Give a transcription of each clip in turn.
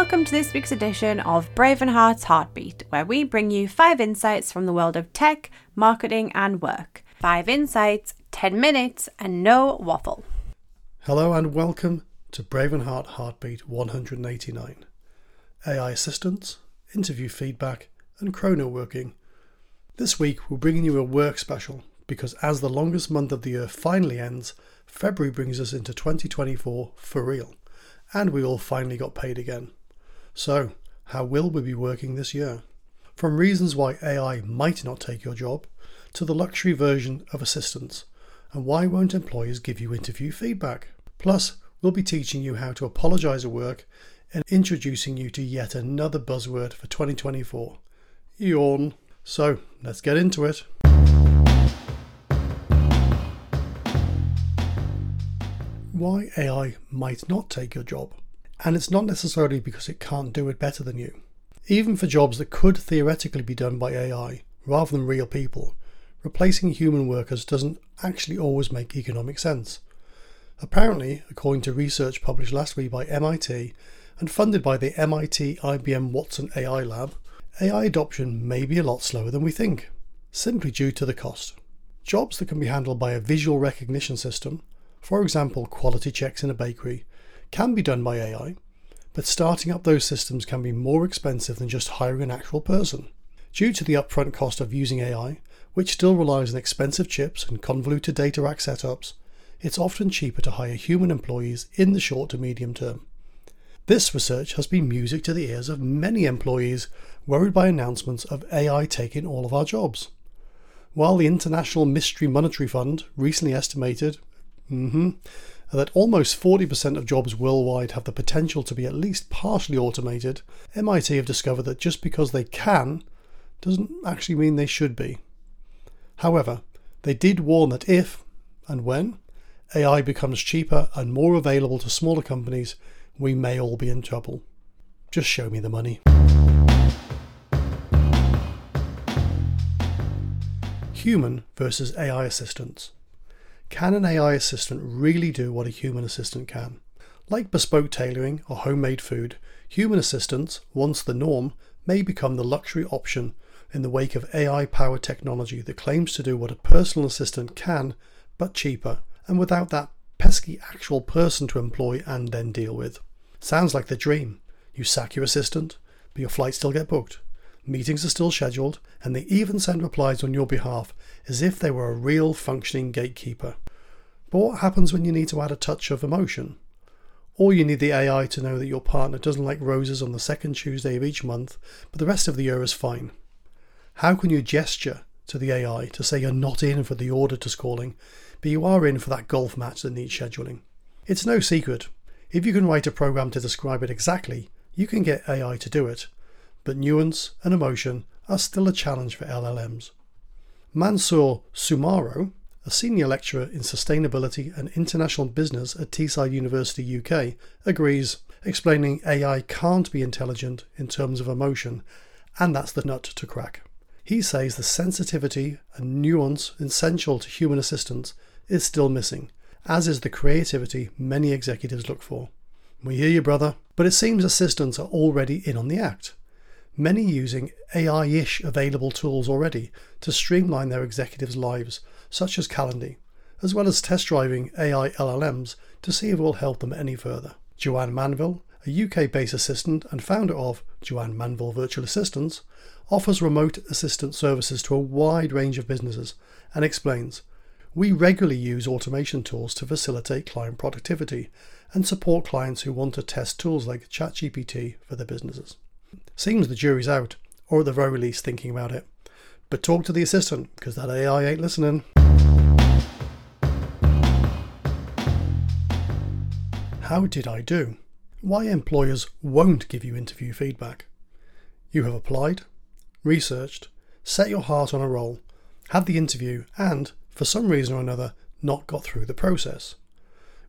welcome to this week's edition of Brave and Heart's Heartbeat, where we bring you five insights from the world of tech, marketing, and work. Five insights, 10 minutes, and no waffle. Hello and welcome to Brave and Heart Heartbeat 189. AI assistants, interview feedback, and chrono working. This week we're bringing you a work special because as the longest month of the year finally ends, February brings us into 2024 for real and we all finally got paid again. So, how will we be working this year? From reasons why AI might not take your job, to the luxury version of assistants, and why won't employers give you interview feedback? Plus, we'll be teaching you how to apologise at work and introducing you to yet another buzzword for 2024 yawn. So, let's get into it. why AI might not take your job. And it's not necessarily because it can't do it better than you. Even for jobs that could theoretically be done by AI rather than real people, replacing human workers doesn't actually always make economic sense. Apparently, according to research published last week by MIT and funded by the MIT IBM Watson AI Lab, AI adoption may be a lot slower than we think, simply due to the cost. Jobs that can be handled by a visual recognition system for example quality checks in a bakery, can be done by AI, but starting up those systems can be more expensive than just hiring an actual person. Due to the upfront cost of using AI, which still relies on expensive chips and convoluted data rack setups, it's often cheaper to hire human employees in the short to medium term. This research has been music to the ears of many employees worried by announcements of AI taking all of our jobs. While the International Mystery Monetary Fund recently estimated Mm-hmm. That almost 40% of jobs worldwide have the potential to be at least partially automated, MIT have discovered that just because they can doesn't actually mean they should be. However, they did warn that if and when AI becomes cheaper and more available to smaller companies, we may all be in trouble. Just show me the money. Human versus AI assistants. Can an AI assistant really do what a human assistant can? Like bespoke tailoring or homemade food, human assistants, once the norm, may become the luxury option in the wake of AI powered technology that claims to do what a personal assistant can, but cheaper, and without that pesky actual person to employ and then deal with. Sounds like the dream. You sack your assistant, but your flights still get booked. Meetings are still scheduled, and they even send replies on your behalf as if they were a real functioning gatekeeper. But what happens when you need to add a touch of emotion? Or you need the AI to know that your partner doesn't like roses on the second Tuesday of each month, but the rest of the year is fine. How can you gesture to the AI to say you're not in for the auditors calling, but you are in for that golf match that needs scheduling? It's no secret. If you can write a program to describe it exactly, you can get AI to do it, but nuance and emotion are still a challenge for LLMs. Mansoor Soomro, a senior lecturer in sustainability and international business at Teesside University UK, agrees, explaining AI can't be intelligent in terms of emotion, and that's the nut to crack. He says the sensitivity and nuance essential to human assistance is still missing, as is the creativity many executives look for. We hear you, brother, but it seems assistants are already in on the act many using AI ish available tools already to streamline their executives' lives, such as Calendly, as well as test driving AI LLMs to see if it will help them any further. Joanne Manville, a UK based assistant and founder of Joanne Manville Virtual Assistants, offers remote assistant services to a wide range of businesses and explains We regularly use automation tools to facilitate client productivity and support clients who want to test tools like ChatGPT for their businesses. Seems the jury's out, or at the very least thinking about it. But talk to the assistant, because that AI ain't listening. How did I do? Why employers won't give you interview feedback. You have applied, researched, set your heart on a role, had the interview, and, for some reason or another, not got through the process.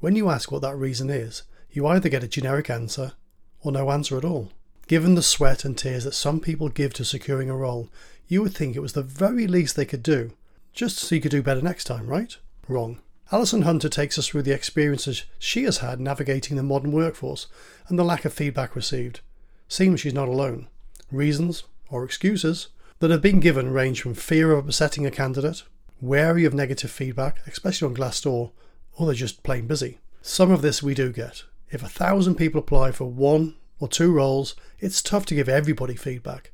When you ask what that reason is, you either get a generic answer or no answer at all. Given the sweat and tears that some people give to securing a role, you would think it was the very least they could do, just so you could do better next time, right? Wrong. Alison Hunter takes us through the experiences she has had navigating the modern workforce and the lack of feedback received. seems she's not alone. Reasons, or excuses, that have been given range from fear of upsetting a candidate, wary of negative feedback, especially on Glassdoor, or they're just plain busy. Some of this we do get. If a thousand people apply for one or two roles, it's tough to give everybody feedback.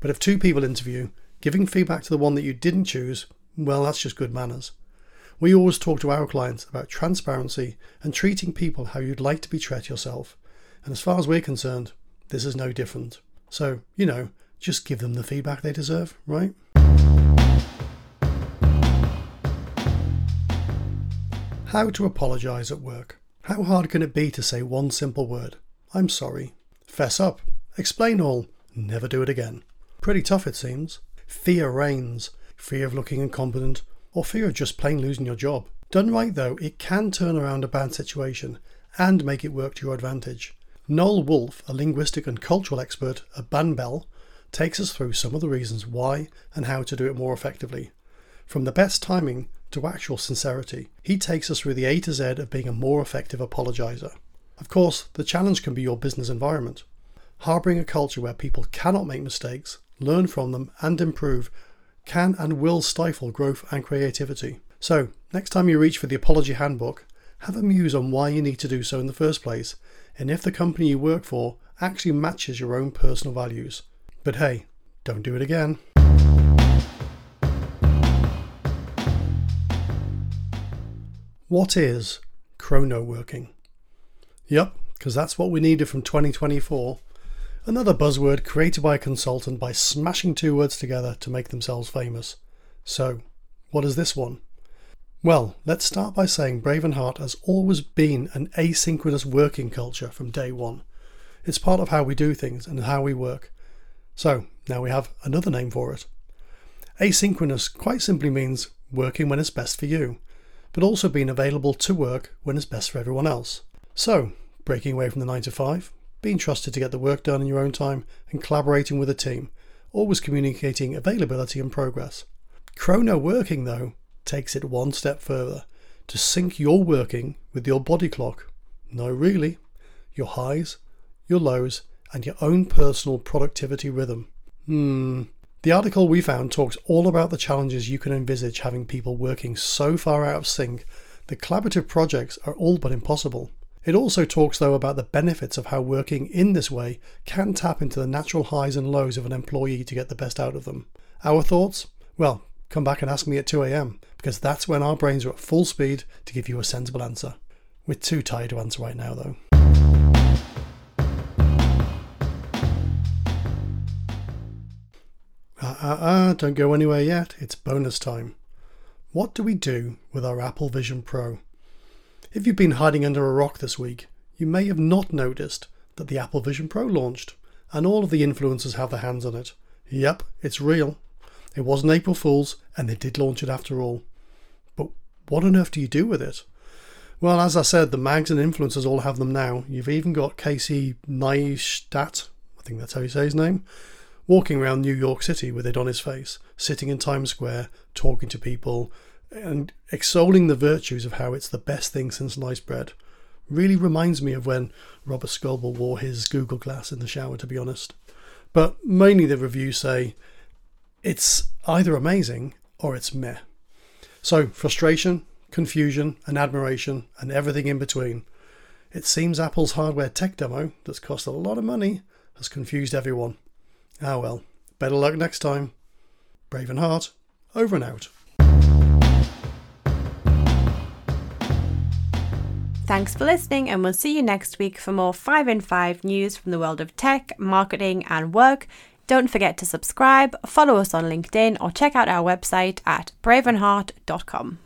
But if two people interview, giving feedback to the one that you didn't choose, well, that's just good manners. We always talk to our clients about transparency and treating people how you'd like to be treated yourself. And as far as we're concerned, this is no different. So, you know, just give them the feedback they deserve, right? How to apologise at work. How hard can it be to say one simple word? I'm sorry. Fess up. Explain all. Never do it again. Pretty tough, it seems. Fear reigns fear of looking incompetent, or fear of just plain losing your job. Done right, though, it can turn around a bad situation and make it work to your advantage. Noel Wolfe, a linguistic and cultural expert at Babbel, takes us through some of the reasons why and how to do it more effectively. From the best timing to actual sincerity, he takes us through the A to Z of being a more effective apologizer. Of course, the challenge can be your business environment. Harbouring a culture where people cannot make mistakes, learn from them, and improve can and will stifle growth and creativity. So, next time you reach for the apology handbook, have a muse on why you need to do so in the first place, and if the company you work for actually matches your own personal values. But hey, don't do it again. What is chrono working? Yep, because that's what we needed from 2024. Another buzzword created by a consultant by smashing two words together to make themselves famous. So, what is this one? Well, let's start by saying Brave and Heart has always been an asynchronous working culture from day one. It's part of how we do things and how we work. So, now we have another name for it. Asynchronous quite simply means working when it's best for you, but also being available to work when it's best for everyone else. So, breaking away from the 9 to 5, being trusted to get the work done in your own time, and collaborating with a team, always communicating availability and progress. Chrono working, though, takes it one step further to sync your working with your body clock. No, really, your highs, your lows, and your own personal productivity rhythm. Hmm. The article we found talks all about the challenges you can envisage having people working so far out of sync that collaborative projects are all but impossible. It also talks, though, about the benefits of how working in this way can tap into the natural highs and lows of an employee to get the best out of them. Our thoughts? Well, come back and ask me at 2am, because that's when our brains are at full speed to give you a sensible answer. We're too tired to answer right now, though. Ah, uh, uh, don't go anywhere yet. It's bonus time. What do we do with our Apple Vision Pro? If you've been hiding under a rock this week, you may have not noticed that the Apple Vision Pro launched, and all of the influencers have their hands on it. Yep, it's real. It wasn't April Fool's, and they did launch it after all. But what on earth do you do with it? Well, as I said, the mags and influencers all have them now. You've even got Casey Neistat, I think that's how you say his name, walking around New York City with it on his face, sitting in Times Square, talking to people, and extolling the virtues of how it's the best thing since sliced bread. Really reminds me of when Robert Scoble wore his Google Glass in the shower, to be honest. But mainly the reviews say it's either amazing or it's meh. So, frustration, confusion, and admiration, and everything in between. It seems Apple's hardware tech demo, that's cost a lot of money, has confused everyone. Ah well, better luck next time. Brave and Heart, over and out. Thanks for listening, and we'll see you next week for more 5 in 5 news from the world of tech, marketing, and work. Don't forget to subscribe, follow us on LinkedIn, or check out our website at braveandheart.com.